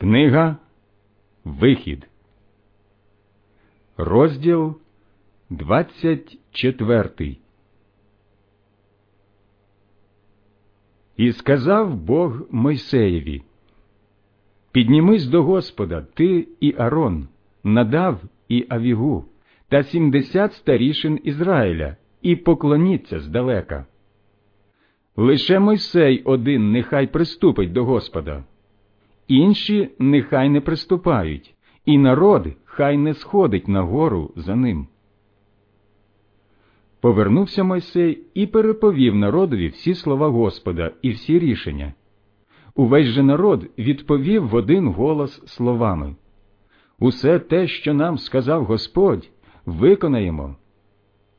Книга Вихід, розділ 24 І сказав Бог Мойсеєві, Піднімись до Господа, ти і Арон, надав і Авігу, та сімдесят старішин Ізраїля, і поклоніться здалека. Лише Мойсей один нехай приступить до Господа інші нехай не приступають, і народ хай не сходить на гору за ним. Повернувся Мойсей і переповів народові всі слова Господа і всі рішення. Увесь же народ відповів в один голос словами Усе те, що нам сказав Господь, виконаємо.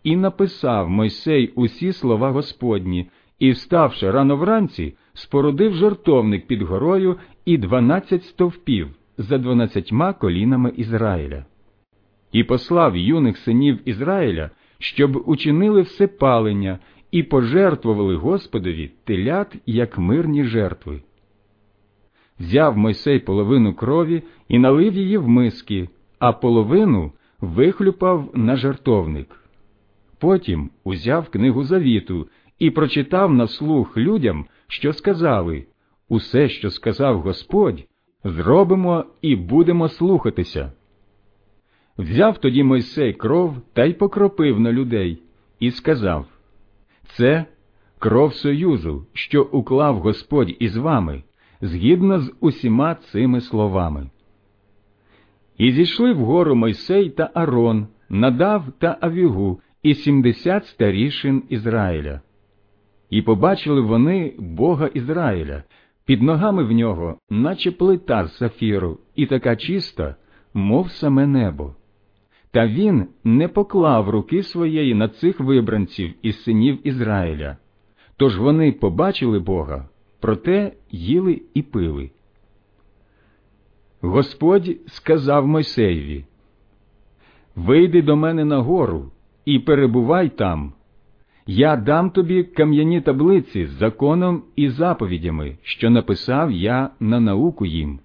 І написав Мойсей усі слова Господні, і, вставши рано вранці, спорудив жартовник під горою і дванадцять стовпів за дванадцятьма колінами Ізраїля, і послав юних синів Ізраїля, щоб учинили все палення і пожертвували Господові телят, як мирні жертви. Взяв Мойсей половину крові і налив її в миски, а половину вихлюпав на жертовник. Потім узяв книгу завіту і прочитав на слух людям, що сказали Усе, що сказав Господь, зробимо і будемо слухатися. Взяв тоді Мойсей кров та й покропив на людей, і сказав Це кров союзу, що уклав Господь із вами, згідно з усіма цими словами. І зійшли вгору Мойсей та Арон, надав та Авігу і сімдесят старішин Ізраїля. І побачили вони Бога Ізраїля, під ногами в нього, наче плита з сафіру, і така чиста, мов саме небо. Та він не поклав руки своєї на цих вибранців із синів Ізраїля. Тож вони побачили Бога, проте їли і пили. Господь сказав Мойсеєві Вийди до мене на гору і перебувай там, я дам тобі кам'яні таблиці з законом і заповідями, що написав я на науку їм.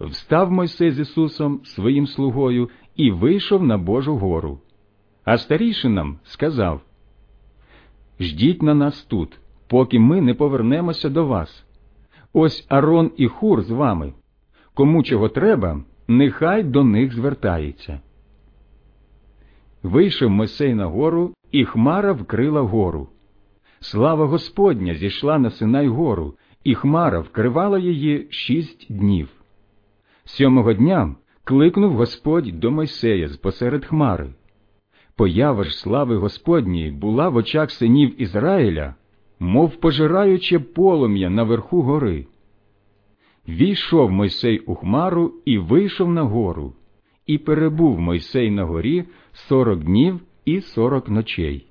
Встав Мойсей з Ісусом своїм слугою і вийшов на Божу гору. А старішинам сказав Ждіть на нас тут, поки ми не повернемося до вас. Ось Арон і Хур з вами. Кому чого треба, нехай до них звертається. Вийшов Мойсей на гору і хмара вкрила гору. Слава Господня зійшла на Синай гору, і хмара вкривала її шість днів. Сьомого дня кликнув Господь до Мойсея з посеред хмари. Поява ж слави Господньої була в очах синів Ізраїля, мов пожираюче полум'я наверху гори. Війшов Мойсей у хмару і вийшов на гору, і перебув Мойсей на горі сорок днів і сорок ночей.